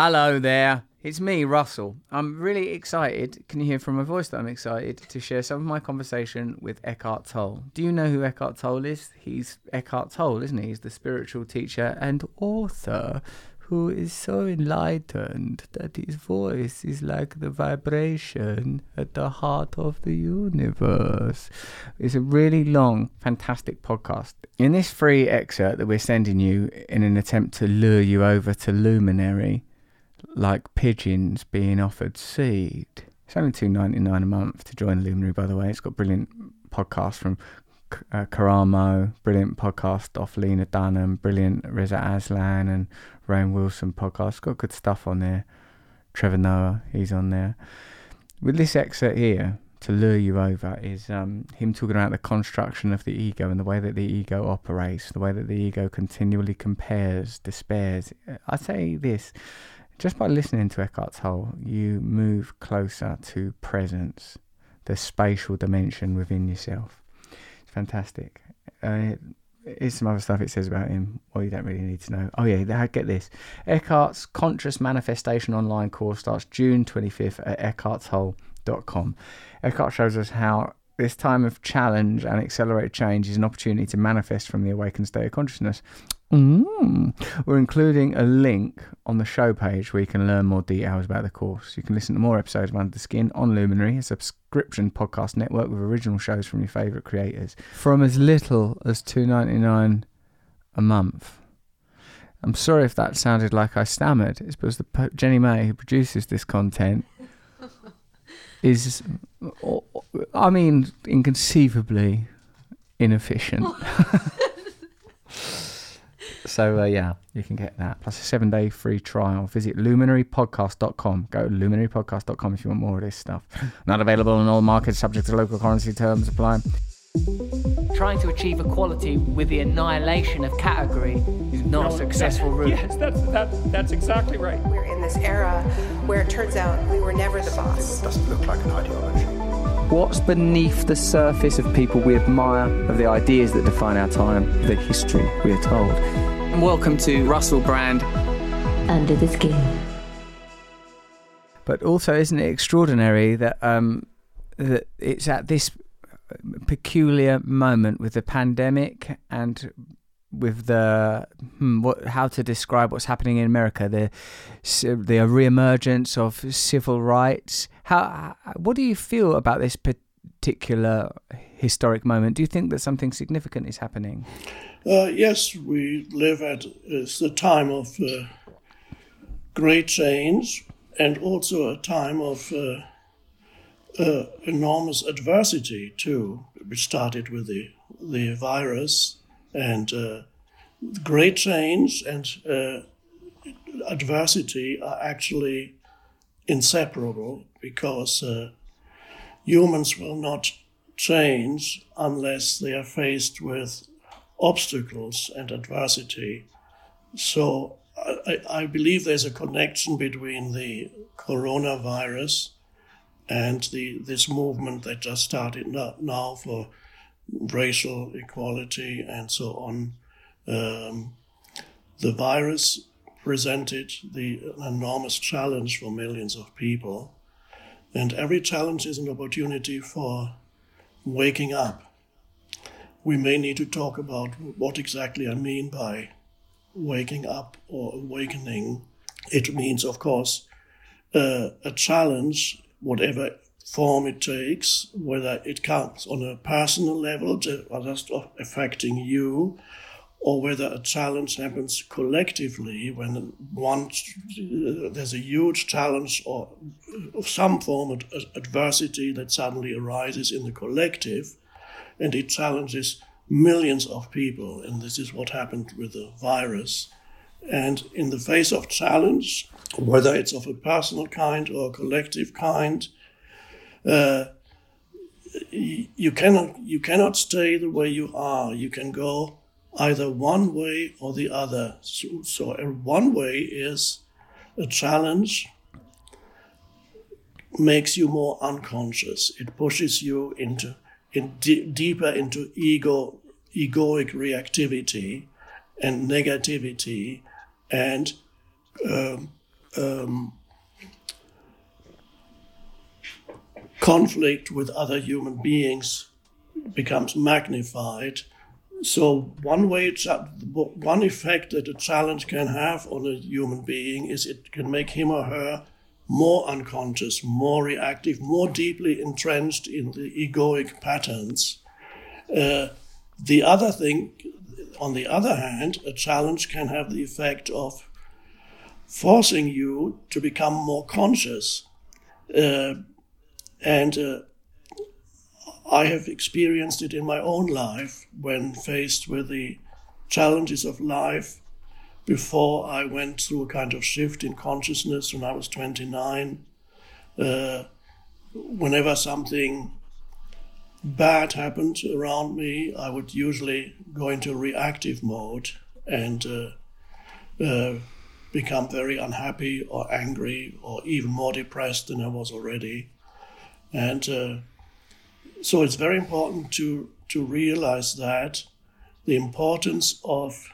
Hello there. It's me, Russell. I'm really excited. Can you hear from my voice that I'm excited to share some of my conversation with Eckhart Tolle? Do you know who Eckhart Tolle is? He's Eckhart Tolle, isn't he? He's the spiritual teacher and author who is so enlightened that his voice is like the vibration at the heart of the universe. It's a really long, fantastic podcast. In this free excerpt that we're sending you in an attempt to lure you over to Luminary, like pigeons being offered seed. It's only two ninety nine a month to join Luminary, by the way. It's got brilliant podcasts from uh, Karamo, brilliant podcast off Lena Dunham, brilliant Reza Aslan and Rainn Wilson podcast. It's got good stuff on there. Trevor Noah, he's on there. With this excerpt here, to lure you over, is um, him talking about the construction of the ego and the way that the ego operates, the way that the ego continually compares, despairs. I say this just by listening to Eckhart Tolle, you move closer to presence, the spatial dimension within yourself. It's fantastic. Uh, here's some other stuff it says about him. Well, you don't really need to know. Oh yeah, get this. Eckhart's Conscious Manifestation online course starts June 25th at eckharttolle.com. Eckhart shows us how this time of challenge and accelerated change is an opportunity to manifest from the awakened state of consciousness. Mm. We're including a link on the show page where you can learn more details about the course. You can listen to more episodes of Under the Skin on Luminary, a subscription podcast network with original shows from your favourite creators, from as little as two ninety nine a month. I'm sorry if that sounded like I stammered. It's because the Jenny May who produces this content is, I mean, inconceivably inefficient. so uh, yeah, you can get that plus a seven day free trial. Visit luminarypodcast.com. Go to luminarypodcast.com if you want more of this stuff. Not available in all markets, subject to local currency terms apply. Trying to achieve equality with the annihilation of category is not no, a successful route. Yes, that's, that, that's exactly right. We're in this era where it turns out we were never the boss. It doesn't look like an ideology. What's beneath the surface of people we admire, of the ideas that define our time, the history we are told? And welcome to Russell Brand. Under the Skin. But also, isn't it extraordinary that um, that it's at this peculiar moment with the pandemic and with the hmm, what how to describe what's happening in America the the reemergence of civil rights? How what do you feel about this particular historic moment? Do you think that something significant is happening uh, yes we live at it's a time of uh, great change and also a time of uh, uh, enormous adversity too, which started with the the virus and uh, great change and uh, adversity are actually inseparable because humans will not change unless they are faced with obstacles and adversity. So I, I believe there's a connection between the coronavirus and the this movement that just started now for racial equality and so on. Um, the virus presented the enormous challenge for millions of people, and every challenge is an opportunity for waking up. We may need to talk about what exactly I mean by waking up or awakening. It means, of course, uh, a challenge whatever form it takes, whether it comes on a personal level, just affecting you, or whether a challenge happens collectively when one there's a huge challenge or some form of adversity that suddenly arises in the collective, and it challenges millions of people, and this is what happened with the virus. And in the face of challenge, whether it's of a personal kind or a collective kind, uh, you cannot you cannot stay the way you are. You can go either one way or the other. So, so one way is a challenge makes you more unconscious. It pushes you into in deeper into ego egoic reactivity and negativity and um, um, conflict with other human beings becomes magnified. So one way, it's one effect that a challenge can have on a human being is it can make him or her more unconscious, more reactive, more deeply entrenched in the egoic patterns. Uh, the other thing, on the other hand, a challenge can have the effect of forcing you to become more conscious. Uh, and uh, I have experienced it in my own life when faced with the challenges of life before I went through a kind of shift in consciousness when I was 29. Uh, whenever something bad happened around me, I would usually go into reactive mode and uh, uh, become very unhappy or angry or even more depressed than I was already. And uh, so it's very important to, to realize that the importance of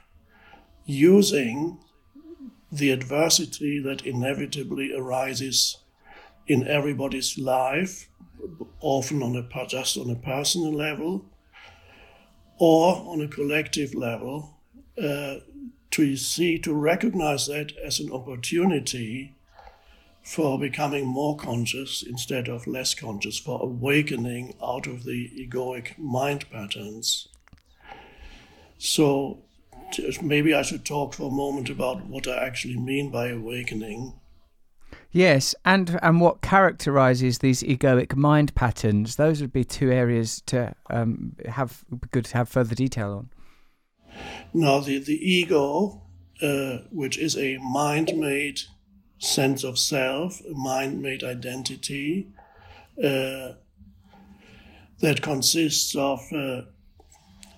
using the adversity that inevitably arises in everybody's life, often on a just on a personal level or on a collective level, uh, to see to recognize that as an opportunity for becoming more conscious instead of less conscious, for awakening out of the egoic mind patterns. So maybe I should talk for a moment about what I actually mean by awakening. Yes, and and what characterizes these egoic mind patterns? Those would be two areas to um, have good to have further detail on. Now, the the ego, uh, which is a mind-made sense of self, a mind-made identity, uh, that consists of uh,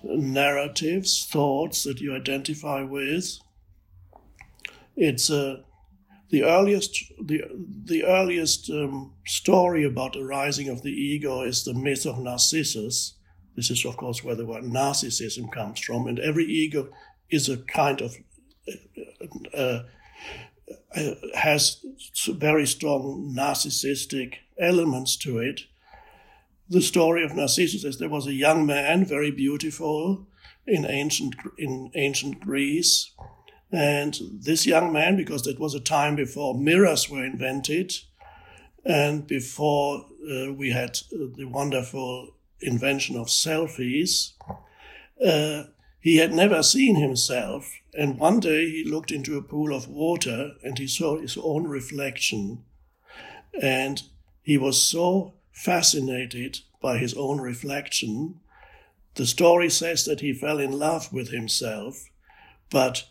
narratives, thoughts that you identify with. It's uh, the earliest the the earliest um, story about the rising of the ego is the myth of Narcissus. This is, of course, where the word narcissism comes from, and every ego is a kind of uh, uh, uh has very strong narcissistic elements to it the story of Narcissus is there was a young man, very beautiful, in ancient in ancient Greece, and this young man, because that was a time before mirrors were invented, and before uh, we had uh, the wonderful invention of selfies, uh, he had never seen himself. And one day he looked into a pool of water and he saw his own reflection. And he was so fascinated by his own reflection. The story says that he fell in love with himself, but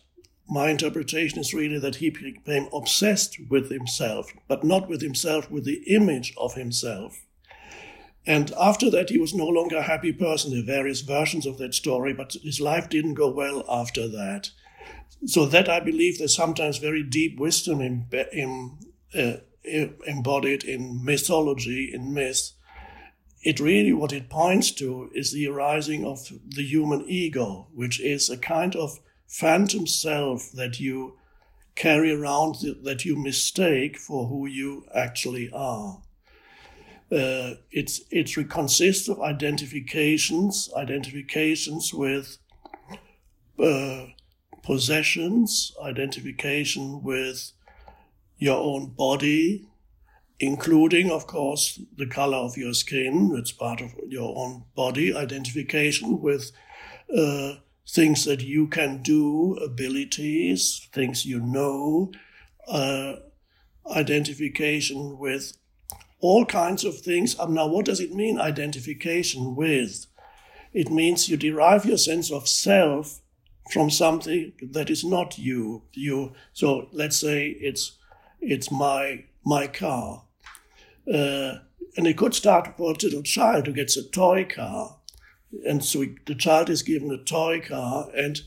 my interpretation is really that he became obsessed with himself, but not with himself, with the image of himself. And after that, he was no longer a happy person. There are various versions of that story, but his life didn't go well after that. So that I believe there's sometimes very deep wisdom in, in uh, embodied in mythology, in myth, it really what it points to is the arising of the human ego, which is a kind of phantom self that you carry around that you mistake for who you actually are. Uh, it's it consists of identifications, identifications with uh, possessions, identification with your own body, including, of course, the color of your skin. It's part of your own body identification with uh, things that you can do, abilities, things you know, uh, identification with all kinds of things. Um, now, what does it mean, identification with? It means you derive your sense of self from something that is not you. You. So let's say it's it's my my car. Uh, and it could start for a little child who gets a toy car. And so the child is given a toy car, and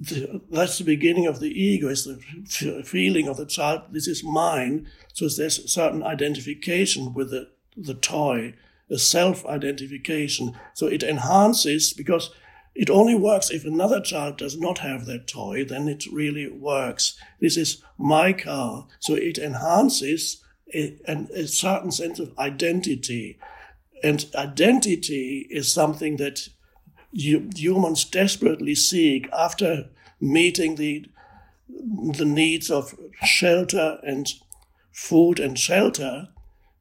the, that's the beginning of the ego, is the f- feeling of the child, this is mine. So there's a certain identification with the, the toy, a self identification. So it enhances because It only works if another child does not have that toy, then it really works. This is my car. So it enhances a, a certain sense of identity. And identity is something that humans desperately seek after meeting the, the needs of shelter and food and shelter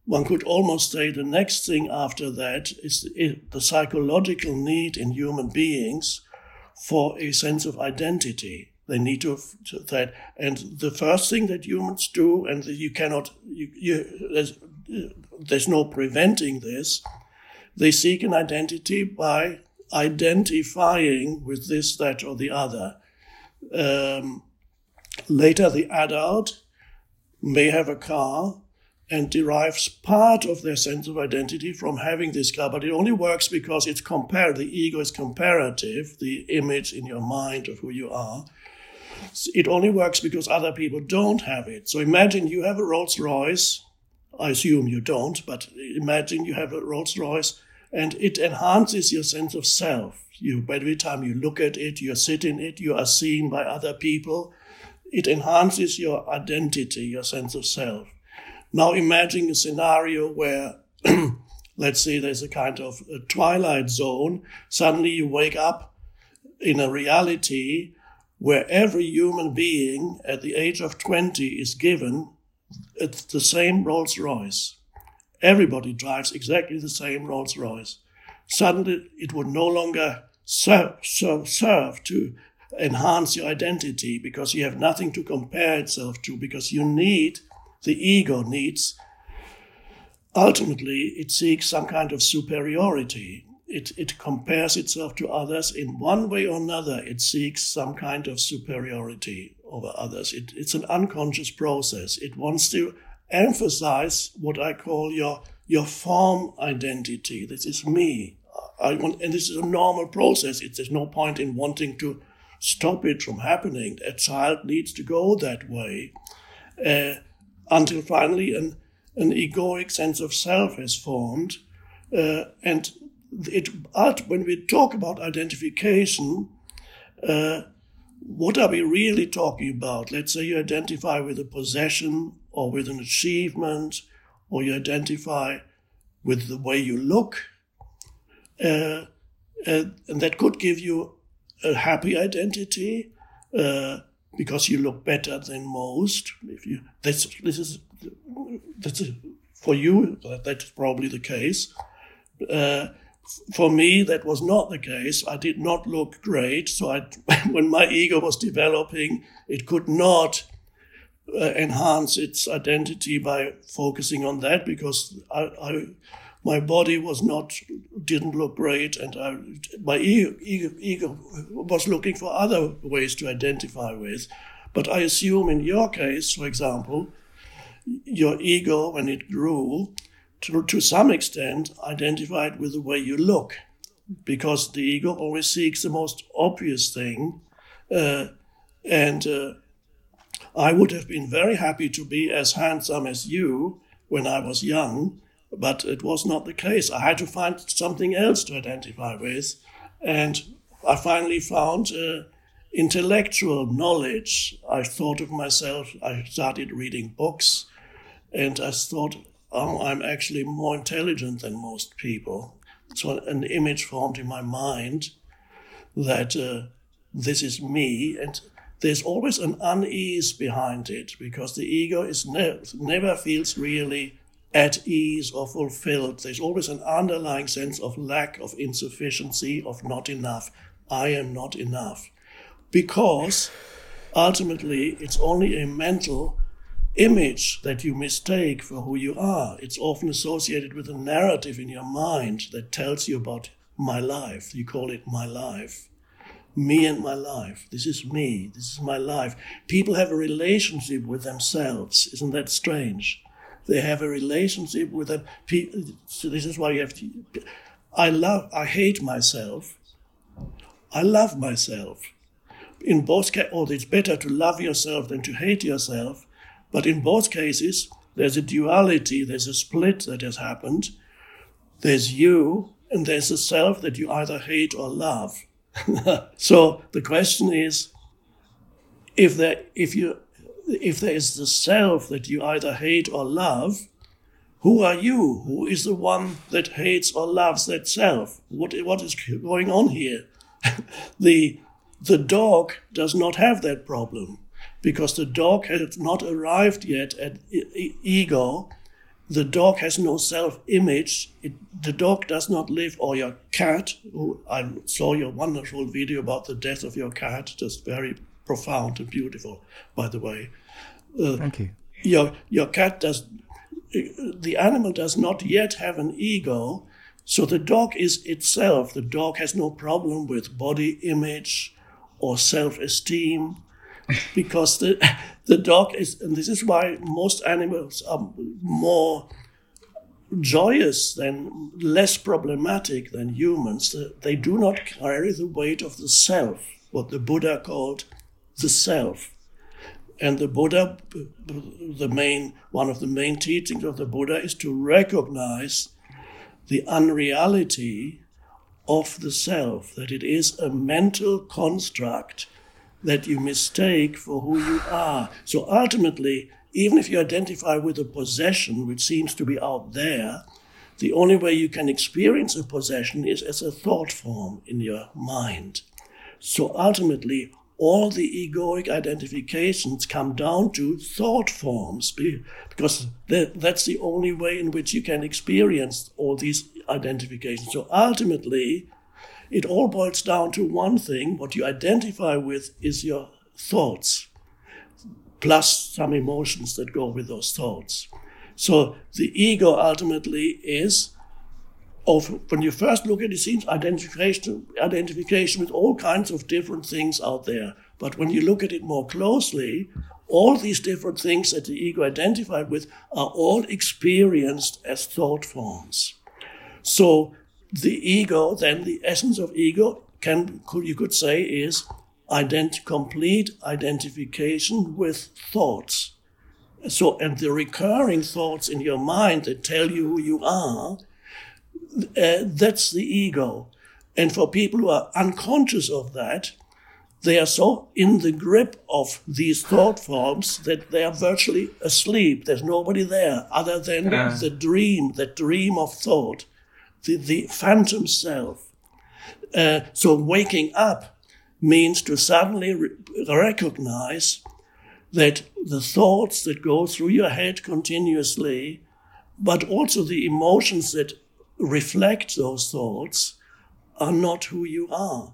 one could almost say the next thing after that is the psychological need in human beings for a sense of identity. They need to, to that, and the first thing that humans do, and you cannot, you, you, there's, there's no preventing this. They seek an identity by identifying with this, that, or the other. Um, later, the adult may have a car and derives part of their sense of identity from having this car, but it only works because it's compared. The ego is comparative, the image in your mind of who you are. It only works because other people don't have it. So imagine you have a Rolls Royce. I assume you don't, but imagine you have a Rolls Royce and it enhances your sense of self. You, every time you look at it, you sit in it, you are seen by other people. It enhances your identity, your sense of self. Now imagine a scenario where, let's say there's a kind of a twilight zone. Suddenly you wake up in a reality where every human being at the age of 20 is given the same Rolls Royce. Everybody drives exactly the same Rolls Royce. Suddenly it would no longer serve, serve, serve to enhance your identity because you have nothing to compare itself to because you need the ego needs, ultimately it seeks some kind of superiority. It, it compares itself to others in one way or another. It seeks some kind of superiority over others. It, it's an unconscious process. It wants to emphasize what I call your your form identity. This is me. I want, and this is a normal process. It, there's no point in wanting to stop it from happening. A child needs to go that way. Uh, until finally an, an egoic sense of self is formed. Uh, and it, when we talk about identification, uh, what are we really talking about? Let's say you identify with a possession or with an achievement, or you identify with the way you look. Uh, uh and that could give you a happy identity. Uh, because you look better than most. If you this is that's for you that's probably the case. Uh, for me, that was not the case. I did not look great. So I, when my ego was developing, it could not uh, enhance its identity by focusing on that because I, I my body was not didn't look great, and I, my ego, ego, was looking for other ways to identify with. But I assume in your case, for example, your ego, when it grew, to, to some extent identified with the way you look, because the ego always seeks the most obvious thing. Uh, and uh, I would have been very happy to be as handsome as you when I was young, but it was not the case. I had to find something else to identify with. And I finally found uh, intellectual knowledge. I thought of myself, I started reading books, and I thought, oh, I'm actually more intelligent than most people. So an image formed in my mind that uh, this is me, and there's always an unease behind it because the ego is ne- never feels really at ease or fulfilled. There's always an underlying sense of lack, of insufficiency, of not enough. I am not enough. Because ultimately, it's only a mental image that you mistake for who you are. It's often associated with a narrative in your mind that tells you about my life. You call it my life. Me and my life. This is me. This is my life. People have a relationship with themselves. Isn't that strange? They have a relationship with them. So this is why you have to. I love. I hate myself. I love myself. In both cases, or oh, it's better to love yourself than to hate yourself. But in both cases, there's a duality. There's a split that has happened. There's you, and there's a self that you either hate or love. so the question is, if there, if you, if there is the self that you either hate or love, who are you? Who is the one that hates or loves that self? What, what is going on here? the, the dog does not have that problem because the dog has not arrived yet at e- ego. The dog has no self image. The dog does not live, or your cat. Who, I saw your wonderful video about the death of your cat, just very profound and beautiful, by the way. Uh, Thank you. Your, your cat does, the animal does not yet have an ego, so the dog is itself. The dog has no problem with body image or self esteem because the, the dog is, and this is why most animals are more joyous than less problematic than humans. They do not carry the weight of the self, what the Buddha called the self. And the Buddha, the main, one of the main teachings of the Buddha is to recognize the unreality of the self, that it is a mental construct that you mistake for who you are. So ultimately, even if you identify with a possession which seems to be out there, the only way you can experience a possession is as a thought form in your mind. So ultimately, all the egoic identifications come down to thought forms because that's the only way in which you can experience all these identifications. So ultimately, it all boils down to one thing what you identify with is your thoughts, plus some emotions that go with those thoughts. So the ego ultimately is of when you first look at it, it seems identification identification with all kinds of different things out there. But when you look at it more closely, all these different things that the ego identified with are all experienced as thought forms. So the ego, then the essence of ego, can you could say is ident- complete identification with thoughts. So, and the recurring thoughts in your mind that tell you who you are, uh, that's the ego. And for people who are unconscious of that, they are so in the grip of these thought forms that they are virtually asleep. There's nobody there other than uh. the dream, the dream of thought the, the phantom self. Uh, so waking up means to suddenly re- recognize that the thoughts that go through your head continuously, but also the emotions that reflect those thoughts, are not who you are.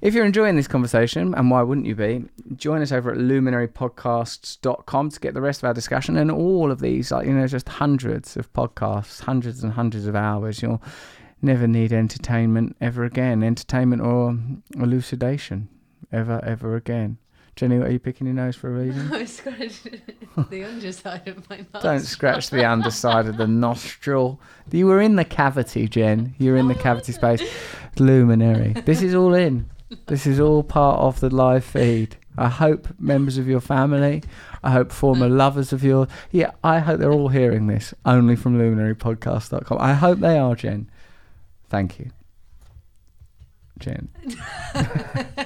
If you're enjoying this conversation, and why wouldn't you be, join us over at luminarypodcasts.com to get the rest of our discussion and all of these, like, you know, just hundreds of podcasts, hundreds and hundreds of hours. You'll never need entertainment ever again, entertainment or elucidation ever, ever again. Jenny, are you picking your nose for a reason? I scratched the underside of my mouth. Don't scratch the underside of the nostril. You were in the cavity, Jen. You're in the cavity space. Luminary. This is all in. This is all part of the live feed. I hope members of your family, I hope former lovers of yours, yeah, I hope they're all hearing this only from luminarypodcast.com. I hope they are, Jen. Thank you. Jen.